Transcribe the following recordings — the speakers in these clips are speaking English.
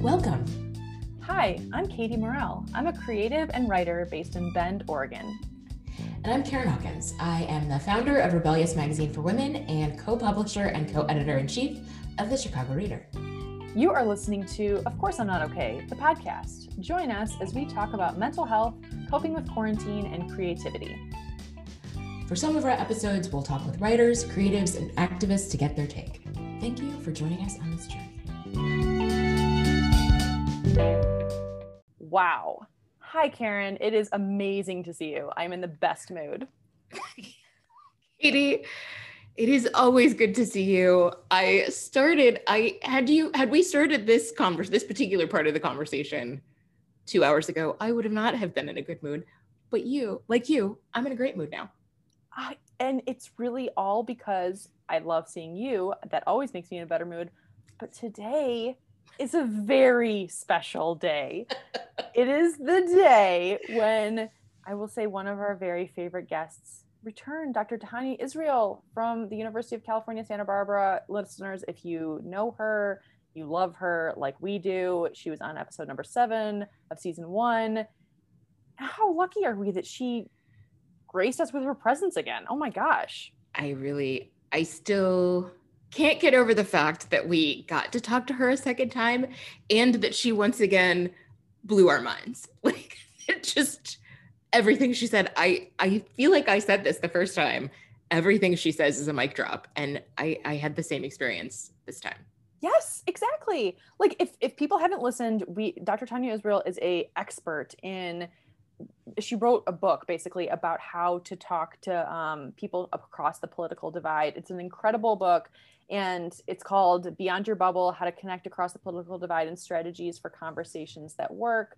Welcome. Hi, I'm Katie Morrell. I'm a creative and writer based in Bend, Oregon. And I'm Karen Hawkins. I am the founder of Rebellious Magazine for Women and co publisher and co editor in chief of the Chicago Reader. You are listening to Of Course I'm Not Okay, the podcast. Join us as we talk about mental health, coping with quarantine, and creativity. For some of our episodes, we'll talk with writers, creatives, and activists to get their take. Thank you for joining us on this journey. Wow. Hi, Karen. It is amazing to see you. I'm in the best mood. Katie, it is always good to see you. I started, I had you, had we started this converse, this particular part of the conversation two hours ago, I would have not have been in a good mood. But you, like you, I'm in a great mood now. I, and it's really all because I love seeing you. That always makes me in a better mood. But today is a very special day. it is the day when I will say one of our very favorite guests returned, Dr. Tania Israel from the University of California, Santa Barbara. Listeners, if you know her, you love her like we do. She was on episode number seven of season one. How lucky are we that she graced us with her presence again? Oh my gosh. I really, I still can't get over the fact that we got to talk to her a second time and that she once again blew our minds. Like it just everything she said, I I feel like I said this the first time. Everything she says is a mic drop. And I I had the same experience this time. Yes, exactly. Like if if people haven't listened, we Dr. Tania Israel is a expert in she wrote a book basically about how to talk to um, people across the political divide. It's an incredible book, and it's called Beyond Your Bubble: How to Connect Across the Political Divide and Strategies for Conversations That Work.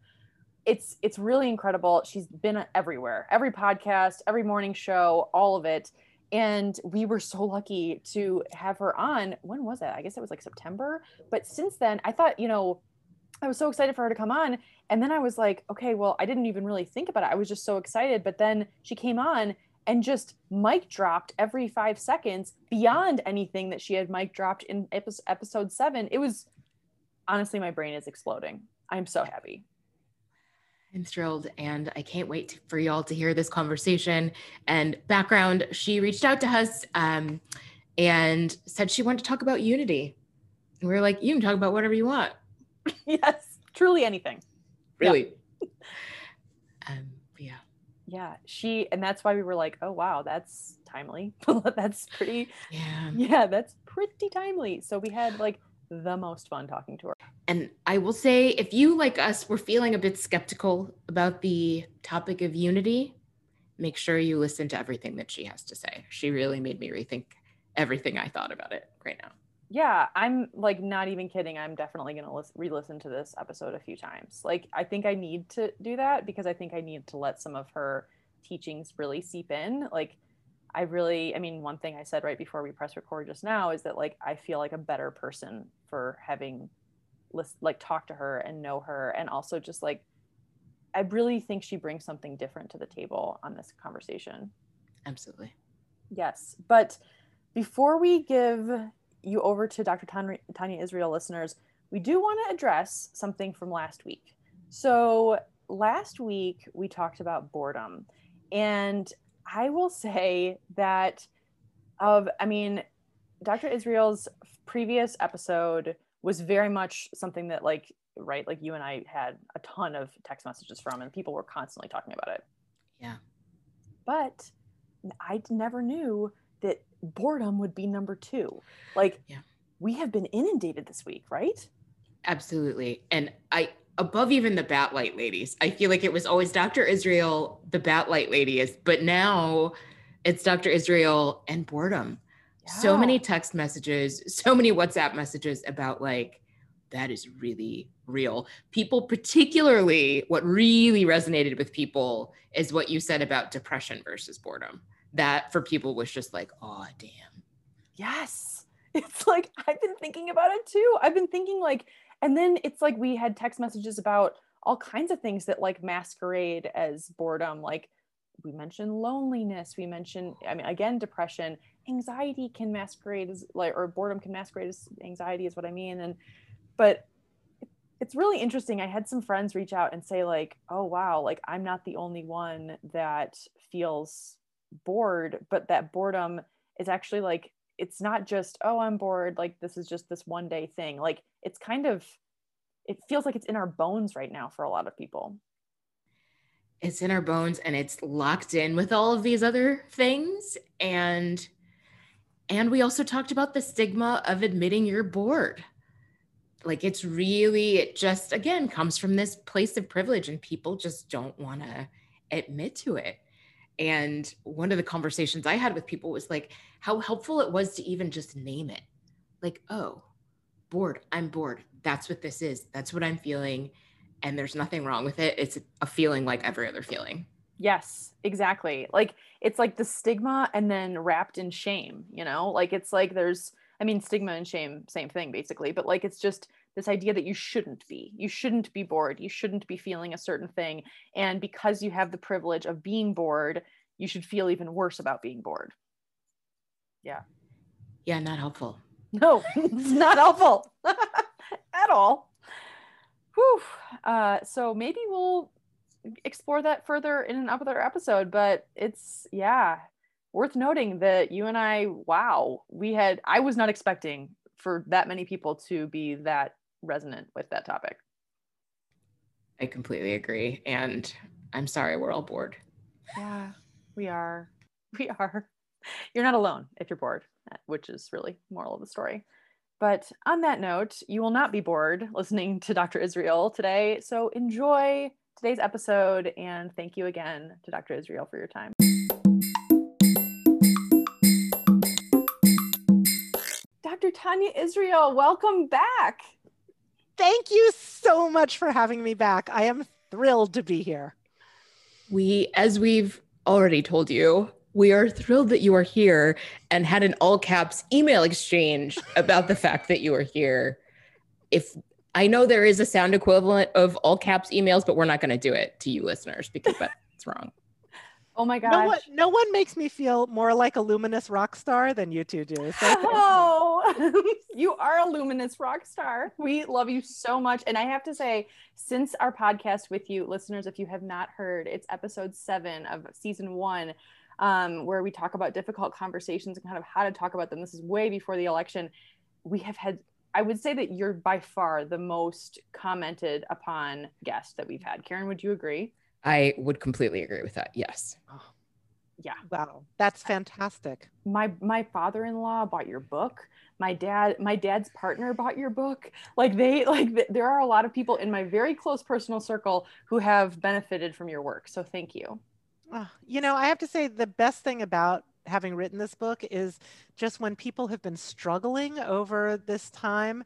It's it's really incredible. She's been everywhere, every podcast, every morning show, all of it. And we were so lucky to have her on. When was that? I guess it was like September. But since then, I thought, you know, I was so excited for her to come on. And then I was like, okay, well, I didn't even really think about it. I was just so excited. But then she came on and just mic dropped every five seconds beyond anything that she had mic dropped in episode seven. It was honestly, my brain is exploding. I'm so happy. I'm thrilled and I can't wait for y'all to hear this conversation. And background, she reached out to us um, and said she wanted to talk about unity. And we were like, you can talk about whatever you want. yes, truly anything. Really. Yeah. um, yeah. Yeah. She, and that's why we were like, oh, wow, that's timely. that's pretty, yeah. Yeah, that's pretty timely. So we had like the most fun talking to her. And I will say, if you, like us, were feeling a bit skeptical about the topic of unity, make sure you listen to everything that she has to say. She really made me rethink everything I thought about it right now. Yeah, I'm like not even kidding. I'm definitely going to re listen to this episode a few times. Like, I think I need to do that because I think I need to let some of her teachings really seep in. Like, I really, I mean, one thing I said right before we press record just now is that like I feel like a better person for having list like talk to her and know her and also just like I really think she brings something different to the table on this conversation. Absolutely. Yes, but before we give you over to Dr. Tania Israel listeners, we do want to address something from last week. So last week we talked about boredom and I will say that of I mean Dr. Israel's previous episode was very much something that like right like you and I had a ton of text messages from and people were constantly talking about it. Yeah. But I never knew that boredom would be number 2. Like yeah. we have been inundated this week, right? Absolutely. And I above even the bat light ladies. I feel like it was always Dr. Israel, the bat light lady is, but now it's Dr. Israel and boredom. Yeah. So many text messages, so many WhatsApp messages about like, that is really real. People, particularly what really resonated with people is what you said about depression versus boredom. That for people was just like, oh, damn. Yes. It's like, I've been thinking about it too. I've been thinking like, and then it's like we had text messages about all kinds of things that like masquerade as boredom like we mentioned loneliness we mentioned i mean again depression anxiety can masquerade as like or boredom can masquerade as anxiety is what i mean and but it's really interesting. I had some friends reach out and say, like, oh, wow, like I'm not the only one that feels bored, but that boredom is actually like, it's not just, oh, I'm bored. Like, this is just this one day thing. Like, it's kind of, it feels like it's in our bones right now for a lot of people. It's in our bones and it's locked in with all of these other things. And, and we also talked about the stigma of admitting you're bored like it's really it just again comes from this place of privilege and people just don't want to admit to it and one of the conversations i had with people was like how helpful it was to even just name it. Like oh bored i'm bored. That's what this is. That's what i'm feeling. And there's nothing wrong with it. It's a feeling like every other feeling. Yes exactly. Like it's like the stigma and then wrapped in shame you know? Like it's like there's I mean, stigma and shame, same thing basically, but like it's just this idea that you shouldn't be. You shouldn't be bored. You shouldn't be feeling a certain thing. And because you have the privilege of being bored, you should feel even worse about being bored. Yeah. Yeah, not helpful. No, it's not helpful at all. Whew. Uh, so maybe we'll explore that further in another episode, but it's, yeah, worth noting that you and I, wow, we had, I was not expecting for that many people to be that resonant with that topic. I completely agree. And I'm sorry, we're all bored. Yeah, we are. We are. You're not alone if you're bored, which is really moral of the story. But on that note, you will not be bored listening to Dr. Israel today. So enjoy today's episode and thank you again to Dr. Israel for your time. Dr. Tania Israel, welcome back. Thank you so much for having me back. I am thrilled to be here. We, as we've already told you, we are thrilled that you are here and had an all caps email exchange about the fact that you are here. If I know there is a sound equivalent of all caps emails, but we're not going to do it to you listeners because that's wrong. Oh my gosh. No one, no one makes me feel more like a luminous rock star than you two do. So oh, you are a luminous rock star. We love you so much. And I have to say, since our podcast with you, listeners, if you have not heard, it's episode seven of season one. Um, where we talk about difficult conversations and kind of how to talk about them. This is way before the election. We have had I would say that you're by far the most commented upon guest that we've had. Karen, would you agree? I would completely agree with that. Yes. Oh, yeah. Wow. That's fantastic. My my father-in-law bought your book. My dad my dad's partner bought your book. Like they like th- there are a lot of people in my very close personal circle who have benefited from your work. So thank you. Oh, you know, I have to say the best thing about having written this book is just when people have been struggling over this time,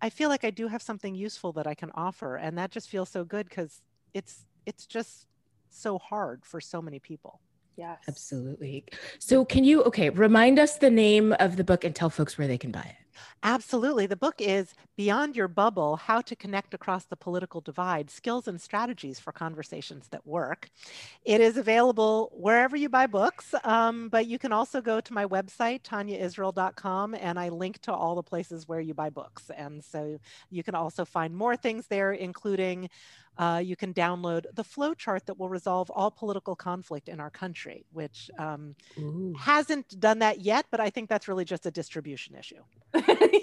I feel like I do have something useful that I can offer and that just feels so good cuz it's it's just so hard for so many people. Yes. Absolutely. So, can you, okay, remind us the name of the book and tell folks where they can buy it? Absolutely. The book is Beyond Your Bubble How to Connect Across the Political Divide Skills and Strategies for Conversations That Work. It is available wherever you buy books, um, but you can also go to my website, taniaisrael.com, and I link to all the places where you buy books. And so you can also find more things there, including uh, you can download the flow chart that will resolve all political conflict in our country, which um, hasn't done that yet, but I think that's really just a distribution issue.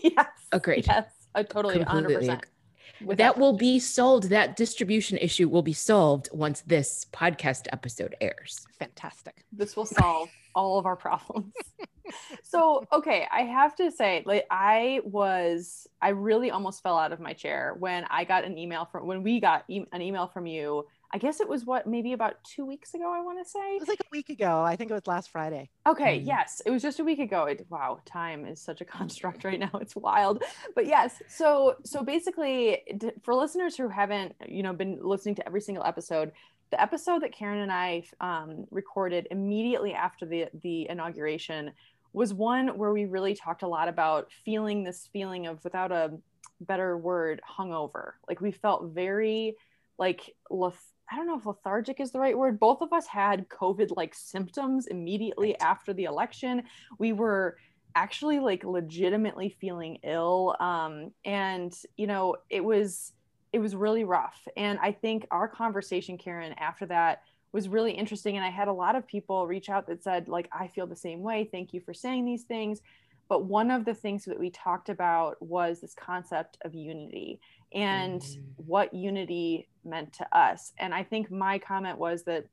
yes. Agreed. Yes, I totally Completely 100%. that will be solved. That distribution issue will be solved once this podcast episode airs. Fantastic. This will solve all of our problems. so, okay, I have to say, like, I was, I really almost fell out of my chair when I got an email from, when we got e- an email from you I guess it was what maybe about two weeks ago. I want to say it was like a week ago. I think it was last Friday. Okay, mm yes, it was just a week ago. It, wow, time is such a construct right now. It's wild, but yes. So so basically, for listeners who haven't you know been listening to every single episode, the episode that Karen and I um, recorded immediately after the the inauguration was one where we really talked a lot about feeling this feeling of without a better word hungover. Like we felt very like I don't know if lethargic is the right word. Both of us had COVID like symptoms immediately right. after the election. We were actually like legitimately feeling ill. Um, and, you know, it was it was really rough. And I think our conversation, Karen, after that was really interesting. And I had a lot of people reach out that said, like, I feel the same way. Thank you for saying these things. But one of the things that we talked about was this concept of unity and mm. what unity meant to us. And I think my comment was that,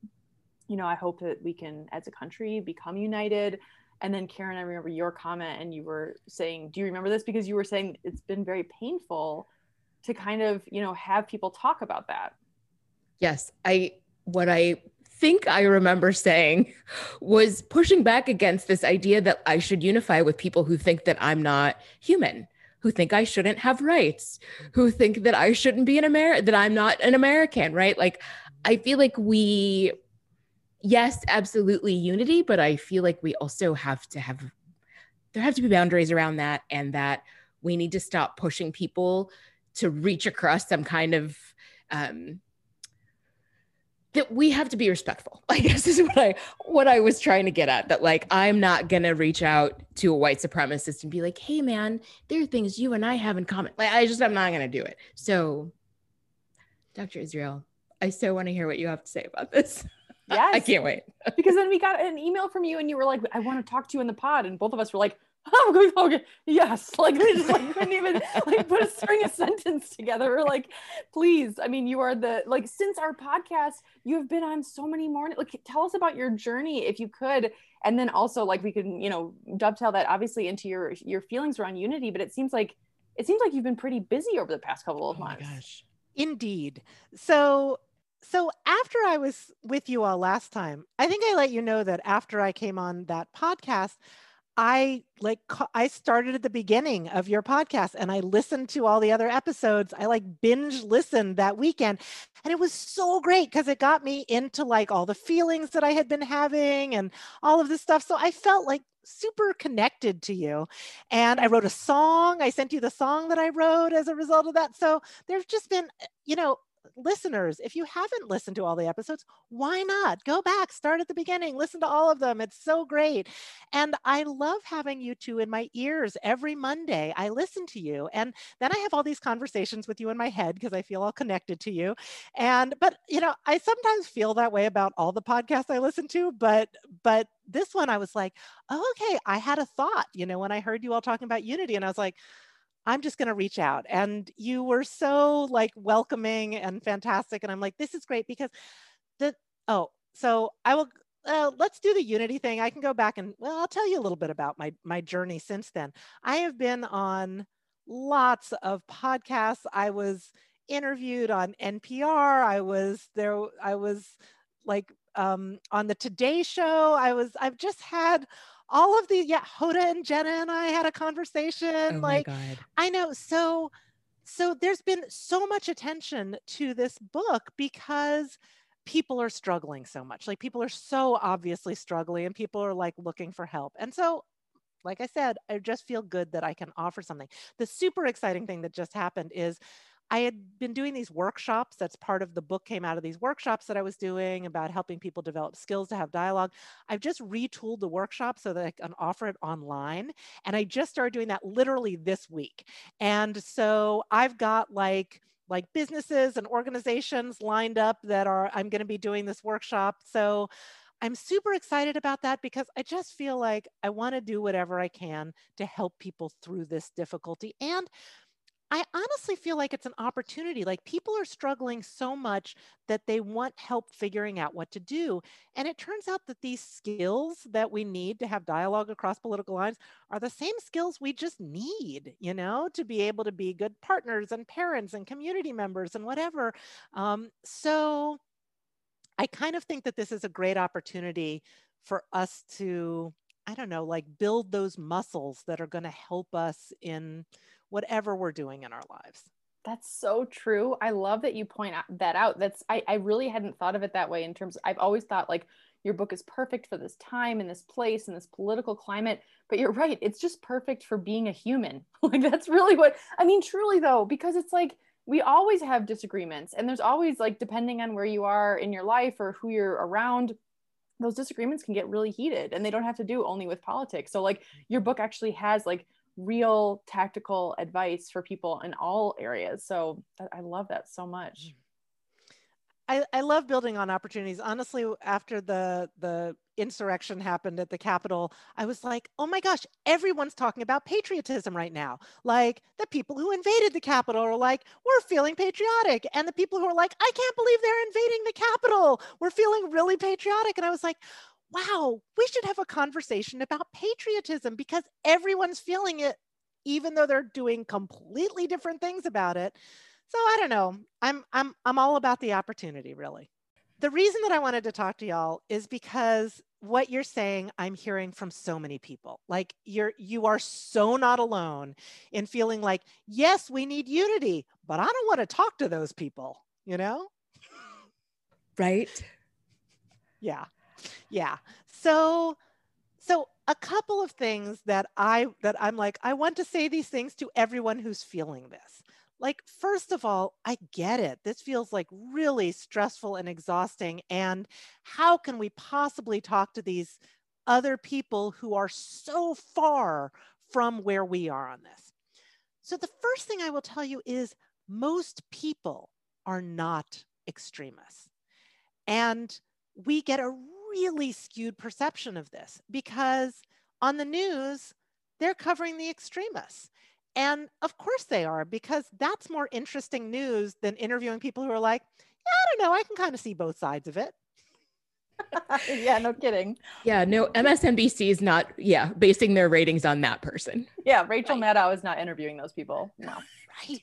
you know, I hope that we can, as a country, become united. And then, Karen, I remember your comment, and you were saying, Do you remember this? Because you were saying it's been very painful to kind of, you know, have people talk about that. Yes. I, what I think I remember saying was pushing back against this idea that I should unify with people who think that I'm not human, who think I shouldn't have rights, who think that I shouldn't be an American, that I'm not an American, right? Like, I feel like we, yes, absolutely unity, but I feel like we also have to have, there have to be boundaries around that, and that we need to stop pushing people to reach across some kind of um, that we have to be respectful. I guess is what I what I was trying to get at. That like I'm not gonna reach out to a white supremacist and be like, hey man, there are things you and I have in common. Like I just I'm not gonna do it. So Dr. Israel, I so want to hear what you have to say about this. Yes. I can't wait. because then we got an email from you and you were like, I want to talk to you in the pod. And both of us were like, oh, okay, yes. Like we just like couldn't even like put a string a sentence together. We're like, please. I mean, you are the like since our podcast, you have been on so many morning. Like, tell us about your journey if you could, and then also like we can you know dovetail that obviously into your your feelings around unity. But it seems like it seems like you've been pretty busy over the past couple of oh months. gosh. Indeed. So so after I was with you all last time, I think I let you know that after I came on that podcast, I like I started at the beginning of your podcast and I listened to all the other episodes. I like binge listened that weekend and it was so great because it got me into like all the feelings that I had been having and all of this stuff. So I felt like super connected to you. And I wrote a song. I sent you the song that I wrote as a result of that. So there's just been, eh, you know, listeners, if you haven't listened to all the episodes, why not? Go back, start at the beginning, listen to all of them. It's so great. And I love having you two in my ears every Monday. I listen to you. And then I have all these conversations with you in my head because I feel all connected to you. And, but, you know, I sometimes feel that way about all the podcasts I listen to, but, but this one I was like, oh, okay, I had a thought, you know, when I heard you all talking about unity and I was like, I'm just going to reach out. And you were so like welcoming and fantastic. And I'm like, this is great because the, oh, so I will, uh, let's do the unity thing. I can go back and, well, I'll tell you a little bit about my, my journey since then. I have been on lots of podcasts. I was interviewed on NPR. I was there. I was like um, on the Today Show. I was, I've just had all of the yeah hoda and jenna and i had a conversation oh like God. i know so so there's been so much attention to this book because people are struggling so much. Like people are so obviously struggling and people are like looking for help. And so like i said i just feel good that i can offer something. The super exciting thing that just happened is I had been doing these workshops. That's part of the book came out of these workshops that I was doing about helping people develop skills to have dialogue. I've just retooled the workshop so that I can offer it online. And I just started doing that literally this week. And so I've got like, like businesses and organizations lined up that are, I'm going to be doing this workshop. So I'm super excited about that because I just feel like I want to do whatever I can to help people through this difficulty. And I honestly feel like it's an opportunity. Like people are struggling so much that they want help figuring out what to do. And it turns out that these skills that we need to have dialogue across political lines are the same skills we just need, you know, to be able to be good partners and parents and community members and whatever. Um, so I kind of think that this is a great opportunity for us to, I don't know, like build those muscles that are going to help us in whatever we're doing in our lives. That's so true. I love that you point that out. That's I, I really hadn't thought of it that way in terms I've always thought like your book is perfect for this time and this place and this political climate, but you're right. It's just perfect for being a human. like that's really what I mean truly though because it's like we always have disagreements and there's always like depending on where you are in your life or who you're around those disagreements can get really heated and they don't have to do only with politics. So like your book actually has like real tactical advice for people in all areas. So I love that so much. Mm. I, I love building on opportunities. Honestly, after the the insurrection happened at the Capitol, I was like, oh my gosh, everyone's talking about patriotism right now. Like the people who invaded the Capitol are like, we're feeling patriotic. And the people who are like, I can't believe they're invading the Capitol. We're feeling really patriotic. And I was like, wow, we should have a conversation about patriotism because everyone's feeling it, even though they're doing completely different things about it. So I don't know. I'm I'm I'm all about the opportunity, really. The reason that I wanted to talk to y'all is because what you're saying I'm hearing from so many people. Like you're you are so not alone in feeling like, yes, we need unity, but I don't want to talk to those people, you know? Right? Yeah. Yeah. So so a couple of things that I that I'm like I want to say these things to everyone who's feeling this. Like first of all, I get it. This feels like really stressful and exhausting and how can we possibly talk to these other people who are so far from where we are on this? So the first thing I will tell you is most people are not extremists. And we get a really skewed perception of this because on the news, they're covering the extremists. And of course they are, because that's more interesting news than interviewing people who are like, yeah, I don't know, I can kind of see both sides of it. yeah, no kidding. Yeah, no, MSNBC is not, yeah, basing their ratings on that person. Yeah, Rachel right. Maddow is not interviewing those people. No. Right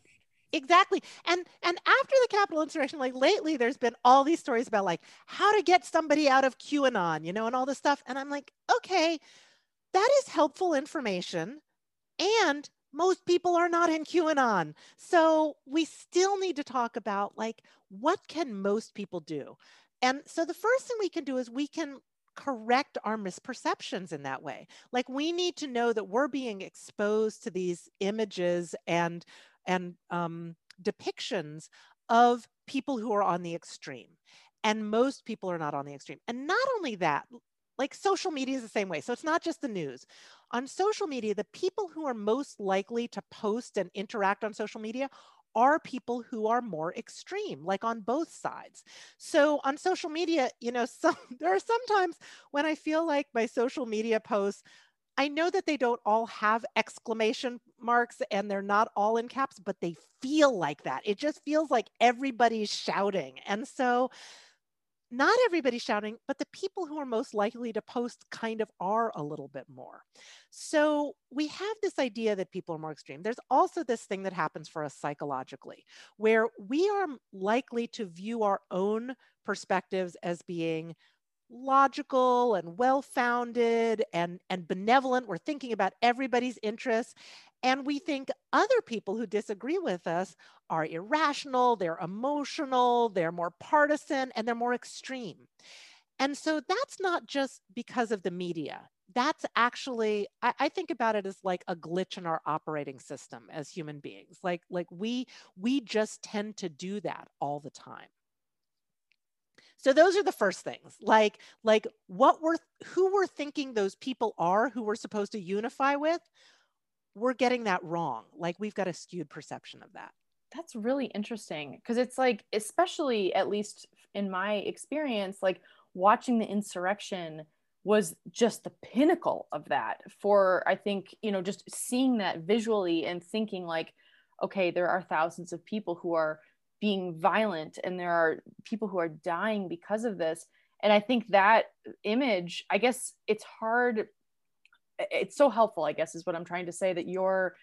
exactly and and after the Capitol insurrection like lately there's been all these stories about like how to get somebody out of qanon you know and all this stuff and i'm like okay that is helpful information and most people are not in qanon so we still need to talk about like what can most people do and so the first thing we can do is we can correct our misperceptions in that way. Like we need to know that we're being exposed to these images and and um, depictions of people who are on the extreme. And most people are not on the extreme. And not only that, like social media is the same way. So it's not just the news. On social media, the people who are most likely to post and interact on social media are people who are more extreme, like on both sides. So on social media, you know, some there are sometimes when I feel like my social media posts I know that they don't all have exclamation marks and they're not all in caps, but they feel like that. It just feels like everybody's shouting. And so, not everybody's shouting, but the people who are most likely to post kind of are a little bit more. So, we have this idea that people are more extreme. There's also this thing that happens for us psychologically, where we are likely to view our own perspectives as being logical and well-founded and, and benevolent. We're thinking about everybody's interests. And we think other people who disagree with us are irrational, they're emotional, they're more partisan, and they're more extreme. And so that's not just because of the media. That's actually, I, I, think about it as like a glitch in our operating system as human beings. Like, like we we just tend to do that all the time. So those are the first things. Like like what we're who we're thinking those people are who we're supposed to unify with, we're getting that wrong. Like we've got a skewed perception of that. That's really interesting because it's like especially at least in my experience like watching the insurrection was just the pinnacle of that for i think you know just seeing that visually and thinking like okay there are thousands of people who are being violent and there are people who are dying because of this. And i think that image i guess it's hard it's so helpful i guess is what i'm trying to say that you're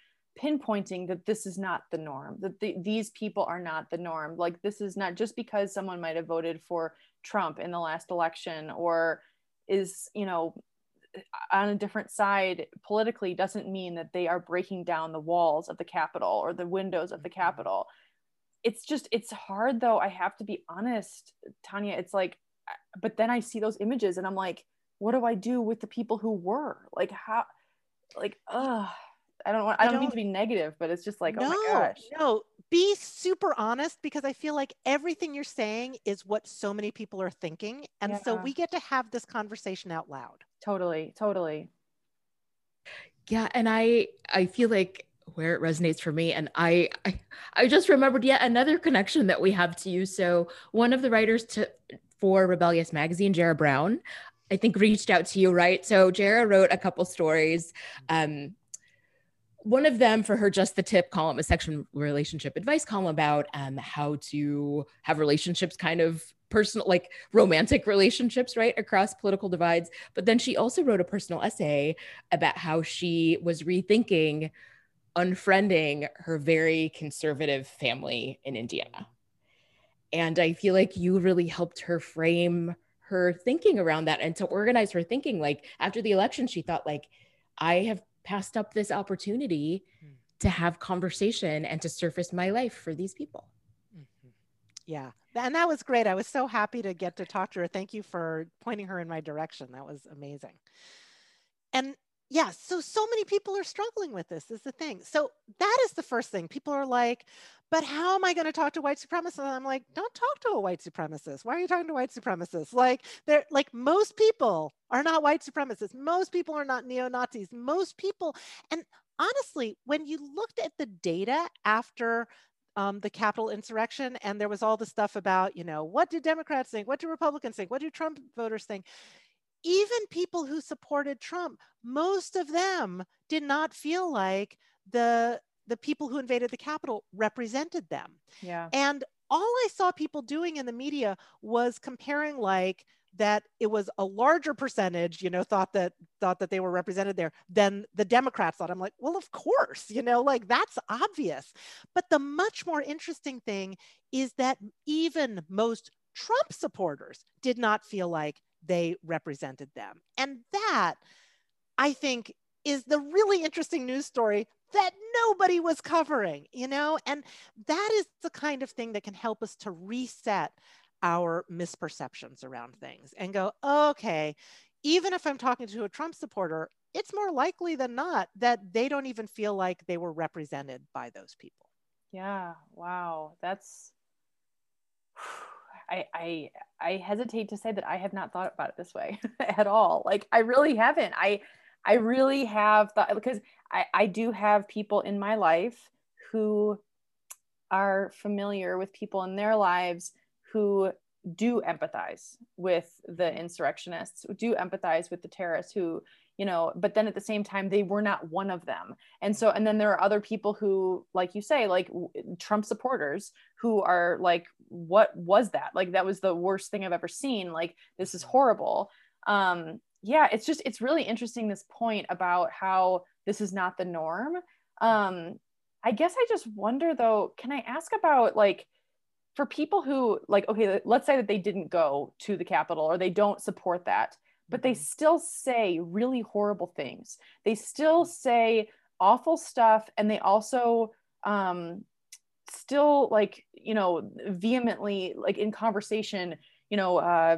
pinpointing that this is not the norm that the, these people are not the norm. Like this is not just because someone might have voted for trump in the last election or is you know on a different side politically doesn't mean that they are breaking down the walls of the capitol or the windows of the mm-hmm. capitol it's just it's hard though i have to be honest tania it's like but then i see those images and i'm like what do i do with the people who were? Like how like uh i don't want i don't, don't mean to be negative but it's just like no, oh my gosh. no be super honest because i feel like everything you're saying is what so many people are thinking and yeah. so we get to have this conversation out loud. Totally totally. Yeah, and I I feel like where it resonates for me and I, I I just remembered yet another connection that we have to you. So one of the writers to for Rebellious Magazine, Jera Brown, I think reached out to you, right? So Jera wrote a couple stories. Um, one of them for her just the tip column a section relationship advice column about um, how to have relationships kind of personal like romantic relationships right across political divides but then she also wrote a personal essay about how she was rethinking unfriending her very conservative family in indiana and i feel like you really helped her frame her thinking around that and to organize her thinking. Like after the election she thought like i have passed up this opportunity mm-hmm. to have conversation and to surface my life for these people. Mm-hmm. yeah. And that was great. I was so happy to get to talk to her. Thank you for pointing her in my direction. That was amazing. And yeah so so many people are struggling with this is the thing so that is the first thing people are like but how am I going to talk to white supremacists? And I'm like, don't talk to a white supremacist. Why are you talking to white supremacists? Like, they're like most people are not white supremacists. Most people are not neo Nazis. Most people, and honestly, when you looked at the data after um, the Capitol insurrection, and there was all the stuff about, you know, what do Democrats think? What do Republicans think? What do Trump voters think? Even people who supported Trump, most of them did not feel like the the people who invaded the Capitol represented them. Yeah. And all I saw people doing in the media was comparing like that it was a larger percentage, you know, thought that thought that they were represented there than the Democrats thought. I'm like, well, of course, you know, like that's obvious. But the much more interesting thing is that even most Trump supporters did not feel like they represented them. And that I think is the really interesting news story that nobody was covering, you know? And that is the kind of thing that can help us to reset our misperceptions around things and go, okay, even if I'm talking to a Trump supporter, it's more likely than not that they don't even feel like they were represented by those people. Yeah. Wow. That's I I I hesitate to say that I have not thought about it this way at all. Like I really haven't. I I really have thought because I, I do have people in my life who are familiar with people in their lives who do empathize with the insurrectionists, do empathize with the terrorists who, you know, but then at the same time, they were not one of them. And so, and then there are other people who, like you say, like Trump supporters who are like, what was that? Like, that was the worst thing I've ever seen. Like, this is horrible. Um, yeah, it's just, it's really interesting this point about how this is not the norm. Um, I guess I just wonder though, can I ask about like, for people who like okay let's say that they didn't go to the capitol or they don't support that but they still say really horrible things. They still say awful stuff and they also um still like you know vehemently like in conversation you know uh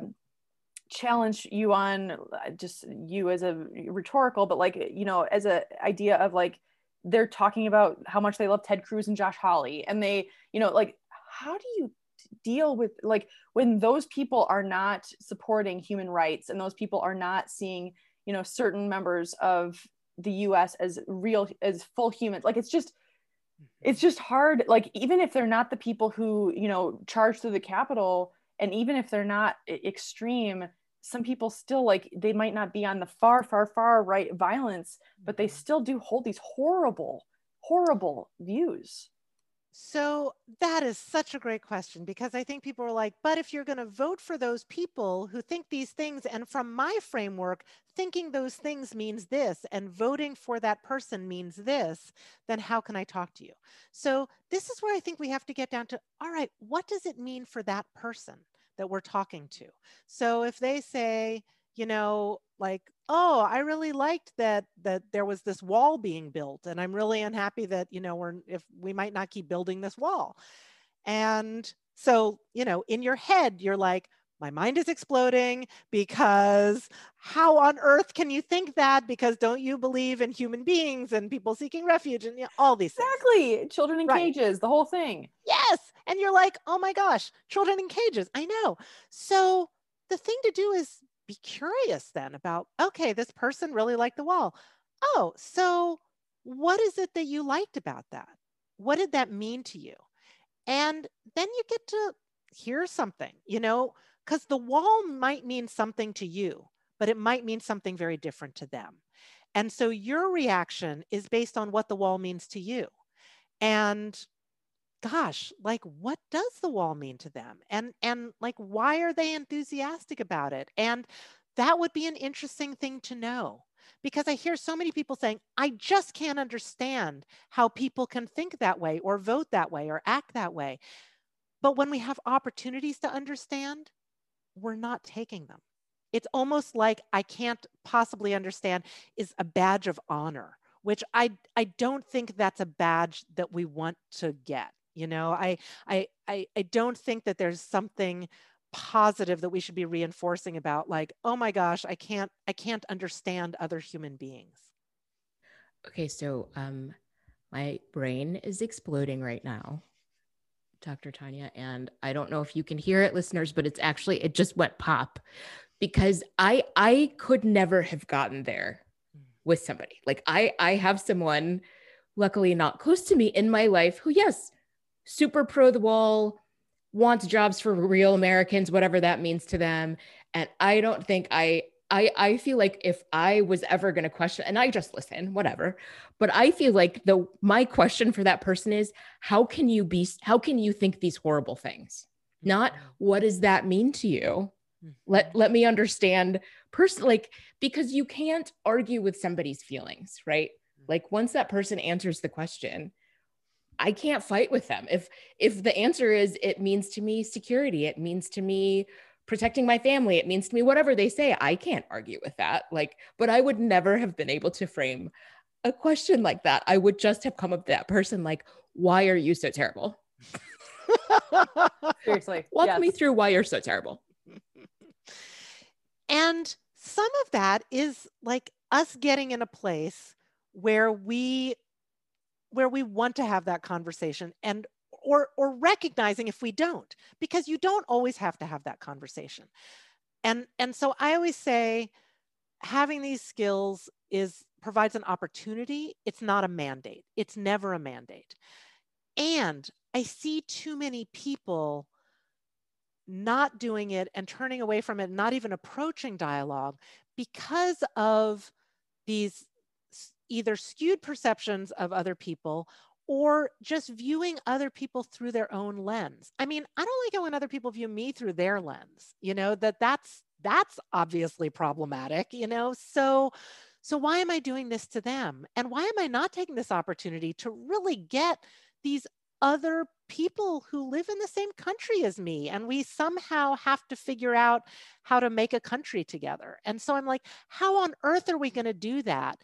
challenge you on uh, just you as a rhetorical but like you know as a idea of like they're talking about how much they love ted cruz and josh hawley and they you know like how do you deal with like when those people are not supporting human rights and those people are not seeing you know certain members of the us as real as full humans like it's just mm-hmm. it's just hard like even if they're not the people who you know charge through the capitol and even if they're not extreme some people still like they might not be on the far far far right violence but they mm-hmm. still do hold these horrible horrible views so that is such a great question because I think people are like, but if you're going to vote for those people who think these things, and from my framework, thinking those things means this, and voting for that person means this, then how can I talk to you? So this is where I think we have to get down to all right, what does it mean for that person? that we're talking to. So if they say, you know, like, oh, I really liked that that there was this wall being built, and I'm really unhappy that you know we're if we might not keep building this wall. And so, you know, in your head, you're like, my mind is exploding because how on earth can you think that because don't you believe in human beings and people seeking refuge and you know, all these exactly things. children in right. cages the whole thing yes and you're like oh my gosh children in cages i know so the thing to do is be curious then about okay this person really liked the wall oh, so what is it that you liked about that? What did that mean to you? And then you get to hear something, you know, because the wall might mean something to you, but it might mean something very different to them. And so your reaction is based on what the wall means to you. And gosh, like what does the wall mean to them? And and like why are they enthusiastic about it? And that would be an interesting thing to know because I hear so many people saying, I just can't understand how people can think that way or vote that way or act that way. But when we have opportunities to understand, we're not taking them. It's almost like I can't possibly understand is a badge of honor, which I, I don't think that's a badge that we want to get. You know, I, I, I, I don't think that there's something positive that we should be reinforcing about like oh my gosh i can't i can't understand other human beings. Okay so um my brain is exploding right now dr tania and i don't know if you can hear it listeners but it's actually it just went pop because i i could never have gotten there hmm. with somebody. Like i i have someone luckily not close to me in my life who yes super pro the wall wants jobs for real Americans, whatever that means to them. And I don't think I I I feel like if I was ever going to question and I just listen, whatever. But I feel like the my question for that person is how can you be how can you think these horrible things? Not mm-hmm. what does that mean to you? Let mm-hmm. let me understand person like because you can't argue with somebody's feelings, right? Like once that person answers the question, I can't fight with them. If if the answer is it means to me security, it means to me protecting my family, it means to me whatever they say, I can't argue with that. Like, but I would never have been able to frame a question like that. I would just have come up to that person like, why are you so terrible? Seriously. Walk yes. me through why you're so terrible. And some of that is like us getting in a place where we where we want to have that conversation and or or recognizing if we don't because you don't always have to have that conversation. And and so i always say having these skills is provides an opportunity. It's not a mandate. It's never a mandate. And i see too many people not doing it and turning away from it not even approaching dialogue because of these either skewed perceptions of other people or just viewing other people through their own lens. I mean, I don't like it when other people view me through their lens, you know, that that's that's obviously problematic, you know. So so why am I doing this to them? And why am I not taking this opportunity to really get these other people who live in the same country as me and we somehow have to figure out how to make a country together. And so I'm like, how on earth are we going to do that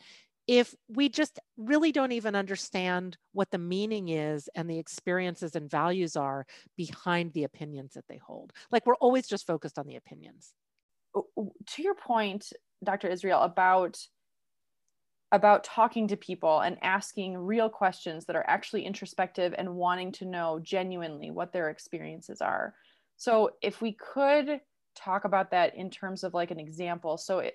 if we just really don't even understand what the meaning is and the experiences and values are behind the opinions that they hold. Like we're always just focused on the opinions. To your point, Dr. Israel, about about talking to people and asking real questions that are actually introspective and wanting to know genuinely what their experiences are. So if we could talk about that in terms of like an example. So it,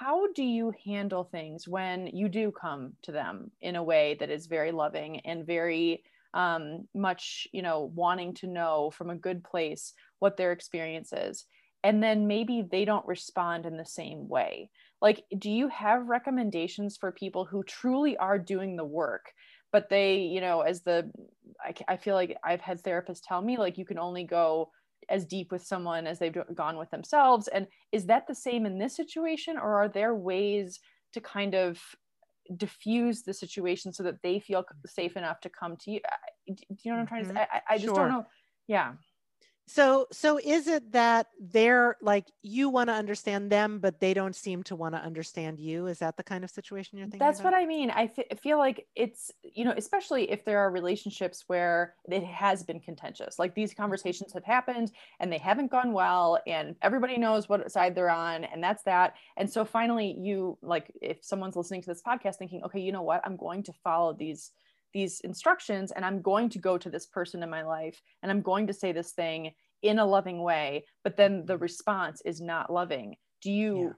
how do you handle things when you do come to them in a way that is very loving and very um, much you know wanting to know from a good place what their experience is? And then maybe they don't respond in the same way. Like do you have recommendations for people who truly are doing the work but they you know as the I, I feel like i've had therapists tell me like you can only go as deep with someone as they've gone with themselves? And is that the same in this situation or are there ways to kind of diffuse the situation so that they feel safe enough to come to you? Do you know what i'm trying to say mm-hmm. i, I just sure. don't know. Yeah so so is it that they're like you want to understand them but they don't seem to want to understand you? Is that the kind of situation you're thinking that's about? what i mean. I feel like it's you know especially if there are relationships where it has been contentious. Like these mm-hmm. conversations have happened and they haven't gone well and everybody knows what side they're on and that's that. And so finally you like if someone's listening to this podcast thinking okay you know what? I'm going to follow these these instructions and I'm going to go to this person in my life and I'm going to say this thing in a loving way, but then the mm-hmm. response is not loving. Do you, yeah.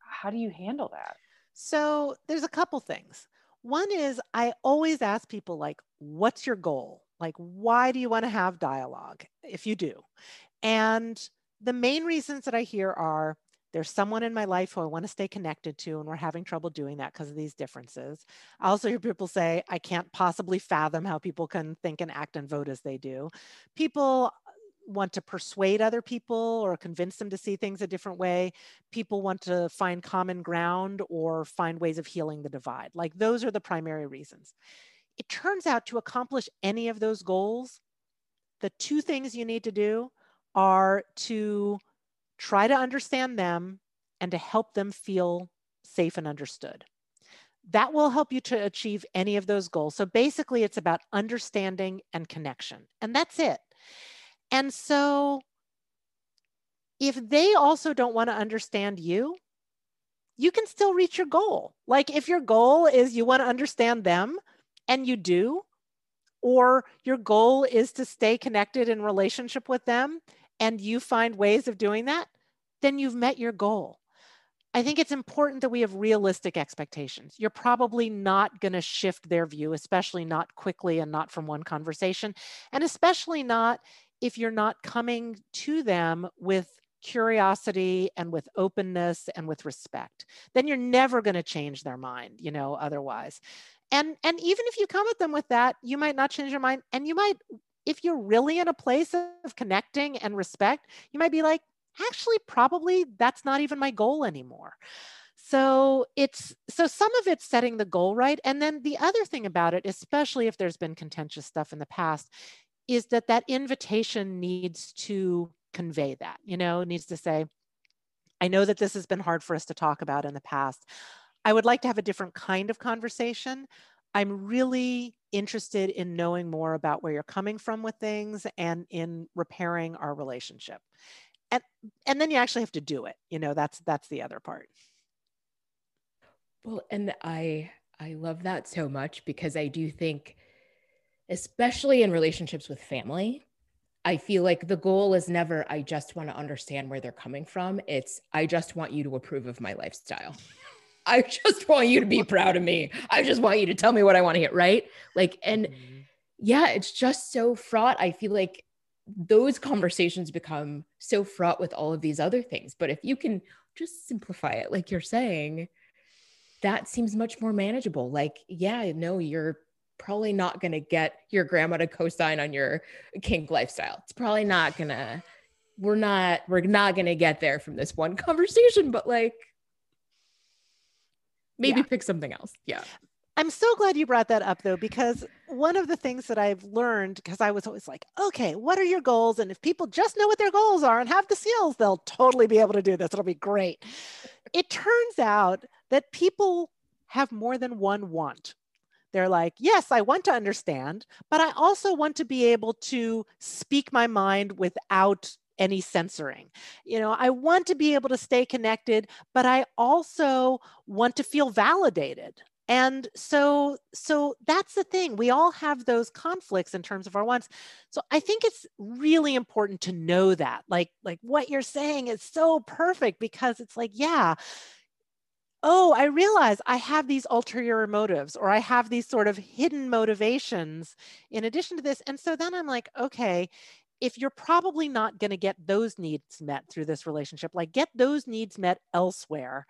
how do you handle that? So there's a couple things. One is I always ask people like, what's your goal? Like, why do you want to have dialogue if you do? And the main reasons that I hear are there's someone in my life who I want to stay connected to, and we're having trouble doing that because of these differences. I also hear people say, I can't possibly fathom how people can think and act and vote as they do. People want to persuade other people or convince them to see things a different way. People want to find common ground or find ways of healing the divide. Like those are the primary reasons. It turns out to accomplish any of those goals, the two things you need to do are to try to understand them and to help them feel safe and understood. That will help you to achieve any of those goals. So basically, it's about understanding and connection, and that's it. And so if they also don't want to understand you, you can still reach your goal. Like if your goal is you want to understand them and you do, or your goal is to stay connected in relationship with them and you find ways of doing that, then you've met your goal. I think it's important that we have realistic expectations. You're probably not going to shift their view, especially not quickly and not from one conversation, and especially not if you're not coming to them with curiosity and with openness and with respect then you're never going to change their mind you know otherwise and and even if you come at them with that you might not change your mind and you might if you're really in a place of connecting and respect you might be like actually probably that's not even my goal anymore so it's so some of it's setting the goal right and then the other thing about it especially if there's been contentious stuff in the past is that that invitation needs to convey that, you know, needs to say, I know that this has been hard for us to talk about in the past. I would like to have a different kind of conversation. I'm really interested in knowing more about where you're coming from with things and in repairing our relationship. And and then you actually have to do it. You know, that's that's the other part. Well, and I I love that so much because I do think especially in relationships with family. I feel like the goal is never, I just want to understand where they're coming from. It's, I just want you to approve of my lifestyle. I just want you to be proud of me. I just want you to tell me what I want to hear. Right. Like, and mm-hmm. yeah, it's just so fraught. I feel like those conversations become so fraught with all of these other things. But if you can just simplify it, like you're saying, that seems much more manageable. Like, yeah, no, you're probably not going to get your grandma to co-sign on your kink lifestyle. It's probably not going to we're not we're not going to get there from this one conversation, but like maybe yeah. pick something else. Yeah. I'm so glad you brought that up though, because one of the things that I've learned, because I was always like, okay, what are your goals? And if people just know what their goals are and have the skills, they'll totally be able to do this. It'll be great. it turns out that people have more than one want. They're like, yes, I want to understand, but I also want to be able to speak my mind without any censoring. You know, I want to be able to stay connected, but I also want to feel validated. And so so that's the thing. We all have those conflicts in terms of our wants. So I think it's really important to know that. Like like what you're saying is so perfect because it's like, yeah, oh, I realize I have these ulterior motives or I have these sort of hidden motivations in addition to this. And so then I'm like, okay, if you're probably not going to get those needs met through this relationship, like get those needs met elsewhere.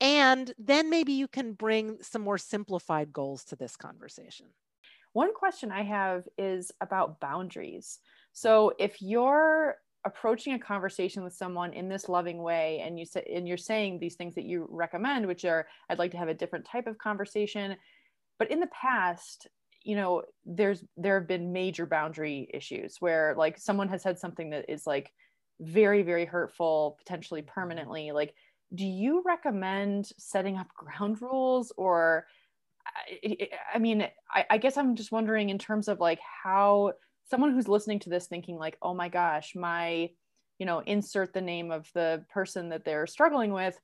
And then maybe you can bring some more simplified goals to this conversation. One question I have is about boundaries. Mm-hmm. So if you're approaching a conversation with someone in this loving way and you say and you're saying these things that you recommend which are i'd like to have a different type of conversation but in the past you know there's there have been major boundary issues where like someone has said something that is like very very hurtful potentially permanently. Like do you recommend setting up ground rules or i, I mean I, I guess i'm just wondering in terms of like how someone who's listening to this thinking like oh my gosh my you know insert the name of the person that they're struggling with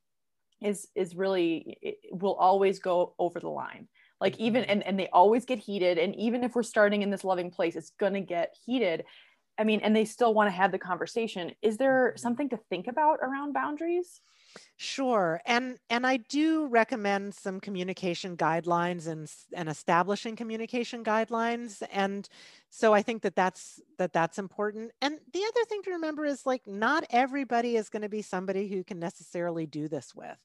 is is really will always go over the line like even and, and they always get heated and even if we're starting in this loving place it's going to get heated i mean and they still want to have the conversation is there mm-hmm. something to think about around boundaries Sure. And and I do recommend some communication guidelines and and establishing communication guidelines and so I think that that's that that's important. And the other thing to remember is like not everybody is going to be somebody who can necessarily do this with.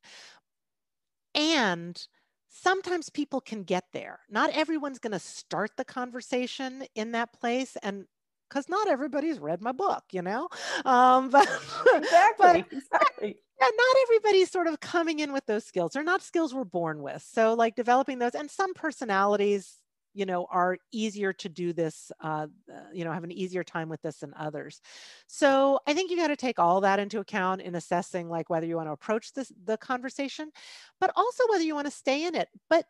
And sometimes people can get there. Not everyone's going to start the conversation in that place and because not everybody's read my book, you know. Um, but, exactly, but, exactly. Yeah, not everybody's sort of coming in with those skills. They're not skills we're born with. So, like developing those, and some personalities, you know, are easier to do this. Uh, uh you know, have an easier time with this than others. So, I think you got to take all that into account in assessing like whether you want to approach this the conversation, but also whether you want to stay in it. But,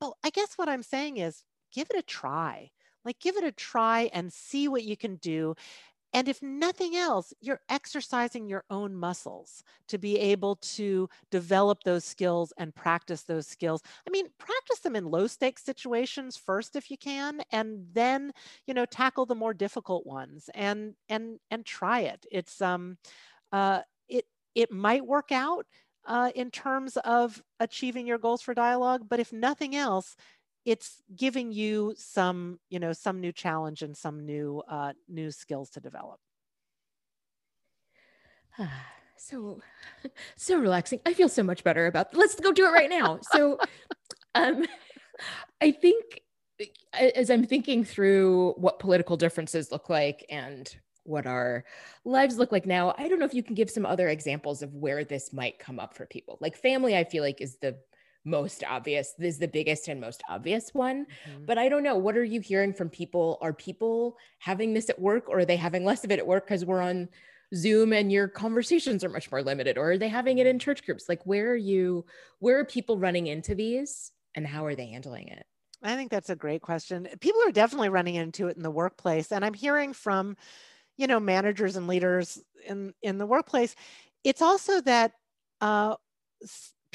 well I guess what I'm saying is, give it a try like, give it a try and see what you can do. And if nothing else, you're exercising your own muscles to be able to develop those skills and practice those skills. I mean, practice them in low stakes situations first if you can, and then, you know, tackle the more difficult ones and and and try it. It's um uh it it might work out uh, in terms of achieving your goals for dialogue, but if nothing else, it's giving you some, you know, some new challenge and some new uh, new skills to develop. so so relaxing. I feel so much better about. Let's go do it right now. So, um, I think as I'm thinking through what political differences look like and what our lives look like now, I don't know if you can give some other examples of where this might come up for people. Like family, I feel like is the most obvious this is the biggest and most obvious one mm-hmm. but i don't know what are you hearing from people? Are people having this at work or are they having less of it at work because we're on zoom and your conversations are much more limited or are they having it in church groups? Like where are you where are people running into these and how are they handling it? I think that's a great question. People are definitely running into it in the workplace and i'm hearing from you know managers and leaders in in the workplace. It's also that uh,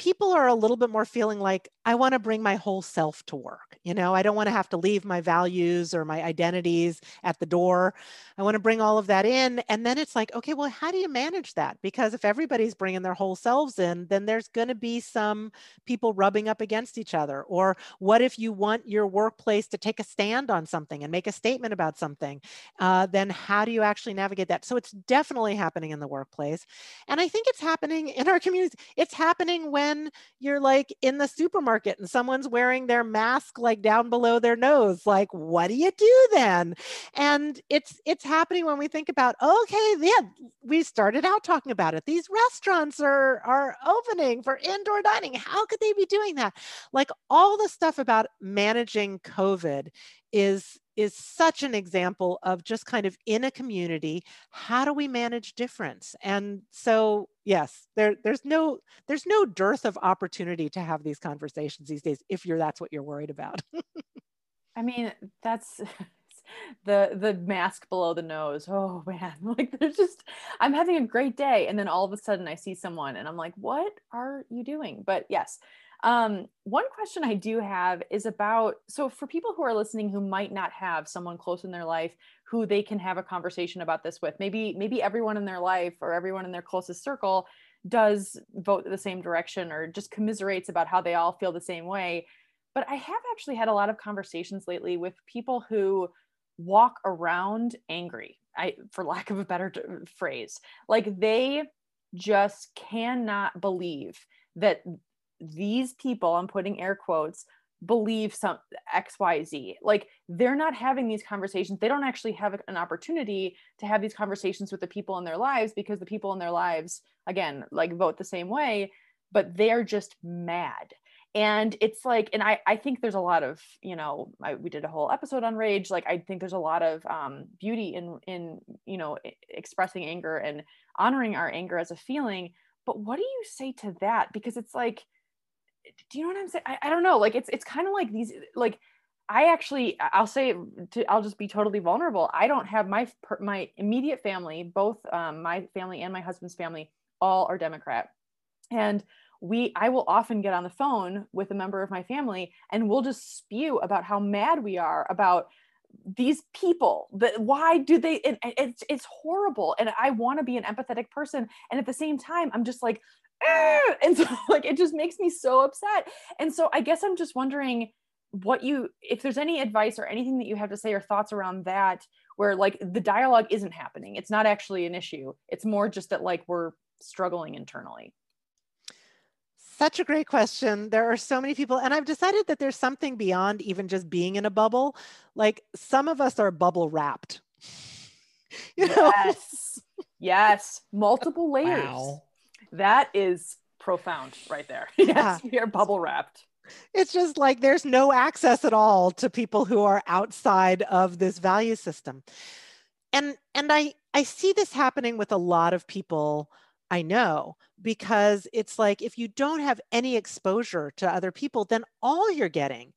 people are a little bit more feeling like I want to bring my whole self to work. You know, I don't want to have to leave my values or my identities at the door. I want to bring all of that in. And then it's like, okay, well, how do you manage that? Because if everybody's bringing their whole selves in, then there's going to be some people rubbing up against each other. Or what if you want your workplace to take a stand on something and make a statement about something? Uh, then how do you actually navigate that? So it's definitely happening in the workplace. And I think it's happening in our communities. It's happening when you're like in the supermarket supermarket and someone's wearing their mask like down below their nose like what do you do then? And it's it's happening when we think about okay yeah we started out talking about it. These restaurants are are opening for indoor dining. How could they be doing that? Like all the stuff about managing covid is is such an example of just kind of in a community how do we manage difference? And so yes there there's no there's no dearth of opportunity to have these conversations these days if you're that's what you're worried about. I mean that's the the mask below the nose. Oh man. Like there's just i'm having a great day and then all of a sudden i see someone and i'm like what are you doing? But yes um, one question I do have is about so for people who are listening who might not have someone close in their life who they can have a conversation about this with. Maybe maybe everyone in their life or everyone in their closest circle does vote the same direction or just commiserates about how they all feel the same way. But I have actually had a lot of conversations lately with people who walk around angry. I for lack of a better phrase. Like they just cannot believe that these people, I'm putting air quotes, believe some xyz like they're not having these conversations. They don't actually have an opportunity to have these conversations with the people in their lives because the people in their lives again like vote the same way but they're just mad. And it's like and i i think there's a lot of you know I, we did a whole episode on rage. Like i think there's a lot of um, beauty in in you know expressing anger and honoring our anger as a feeling. But what do you say to that? Because it's like do you know what I'm saying? I, I don't know. Like it's it's kind of like these like I actually I'll say to, I'll just be totally vulnerable. I don't have my my immediate family, both um, my family and my husband's family, all are Democrat, and we I will often get on the phone with a member of my family and we'll just spew about how mad we are about these people that why do they it, it's it's horrible and i want to be an empathetic person and at the same time i'm just like And so like it just makes me so upset. And so I guess I'm just wondering what you if there's any advice or anything that you have to say or thoughts around that where like the dialogue isn't happening. It's not actually an issue. It's more just that like we're struggling internally. Such a great question. There are so many people, and I've decided that there's something beyond even just being in a bubble. Like some of us are bubble wrapped. You know? Yes. yes. Multiple layers. Wow. That is profound right there. Yeah. Yes, we are bubble wrapped. It's just like there's no access at all to people who are outside of this value system. And and I I see this happening with a lot of people I know because it's like if you don't have any exposure to other people, then all you're getting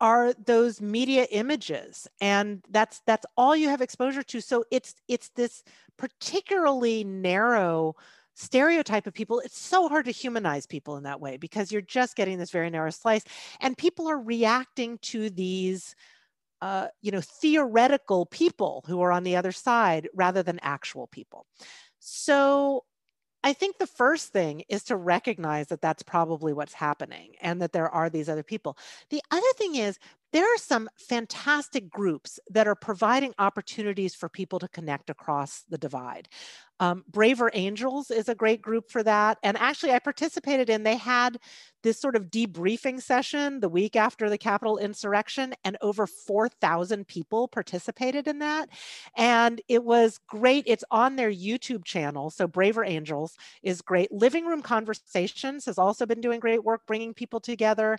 are those media images and that's that's all you have exposure to so it's it's this particularly narrow stereotype of people it's so hard to humanize people in that way because you're just getting this very narrow slice and people are reacting to these uh, you know theoretical people who are on the other side rather than actual people so I think the first thing is to recognize that that's probably what's happening and that there are these other people. The other thing is there are some fantastic groups that are providing opportunities for people to connect across the divide. Um, Braver Angels is a great group for that. And actually, I participated in, they had this sort of debriefing session the week after the Capitol insurrection, and over 4,000 people participated in that. And it was great. It's on their YouTube channel. So, Braver Angels is great. Living Room Conversations has also been doing great work bringing people together.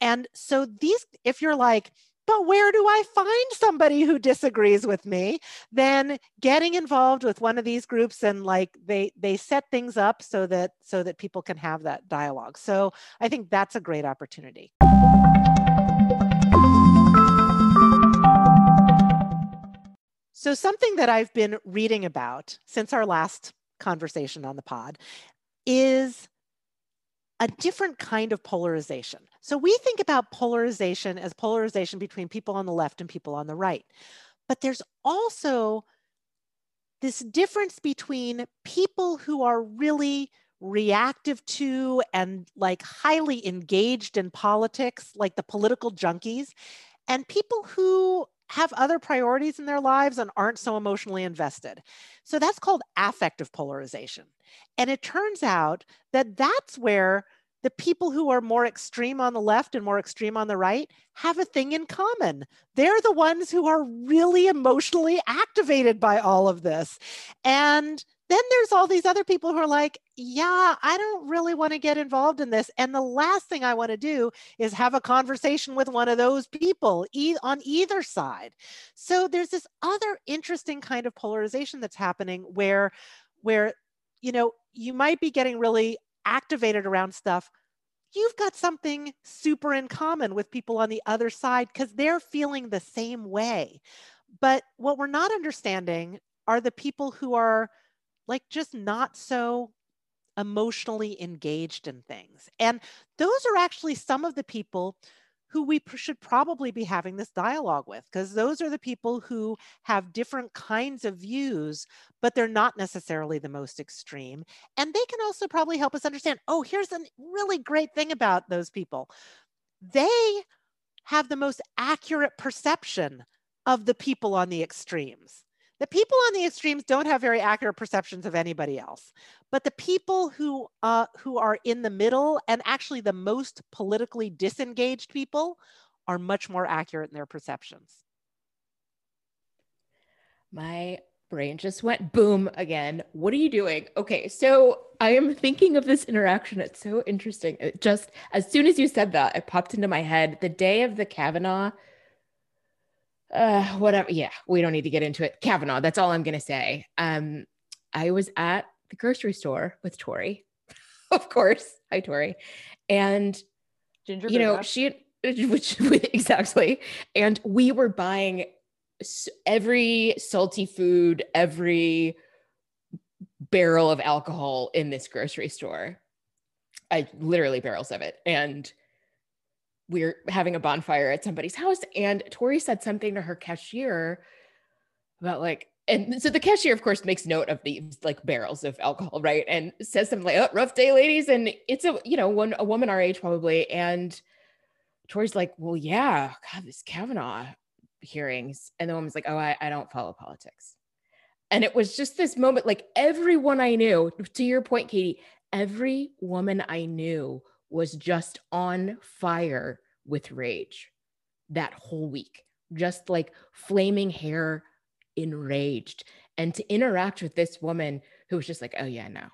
And so, these, if you're like, but where do I find somebody who disagrees with me? Then getting involved with one of these groups and like they they set things up so that so that people can have that dialogue. So I think that's a great opportunity. So something that I've been reading about since our last conversation on the pod is a different kind of polarization. So we think about polarization as polarization between people on the left and people on the right. But there's also this difference between people who are really reactive to and like highly engaged in politics, like the political junkies, and people who have other priorities in their lives and aren't so emotionally invested. So that's called affective polarization. And it turns out that that's where the people who are more extreme on the left and more extreme on the right have a thing in common. They're the ones who are really emotionally activated by all of this. And then there's all these other people who are like, yeah, I don't really want to get involved in this. And the last thing I want to do is have a conversation with one of those people e- on either side. So there's this other interesting kind of polarization that's happening where, where, you know, you might be getting really activated around stuff. You've got something super in common with people on the other side because they're feeling the same way. But what we're not understanding are the people who are like just not so emotionally engaged in things. And those are actually some of the people who we should probably be having this dialogue with, because those are the people who have different kinds of views, but they're not necessarily the most extreme. And they can also probably help us understand oh, here's a really great thing about those people. They have the most accurate perception of the people on the extremes. The people on the extremes don't have very accurate perceptions of anybody else, but the people who uh, who are in the middle and actually the most politically disengaged people are much more accurate in their perceptions. My brain just went boom again. What are you doing? Okay, so I am thinking of this interaction. It's so interesting. It just as soon as you said that, it popped into my head the day of the Kavanaugh uh whatever yeah we don't need to get into it. Kavanaugh that's all i'm gonna say. Um i was at the grocery store with tori of course. Hi tori. And Ginger you know she which exactly. And we were buying every salty food every barrel of alcohol in this grocery store. I literally barrels of it. And we're having a bonfire at somebody's house and tori said something to her cashier about like and so the cashier, of course, makes note of these like barrels of alcohol, right? And says something like, oh, rough day, ladies. And it's a, you know, one a woman our age probably. And Tori's like, well, yeah, God, this Kavanaugh hearings. And the woman's like, oh, I, I don't follow politics. And it was just this moment, like everyone I knew, to your point, Katie, every woman I knew was just on fire with rage that whole week, just like flaming hair, enraged. And to interact with this woman who was just like, oh, yeah, no,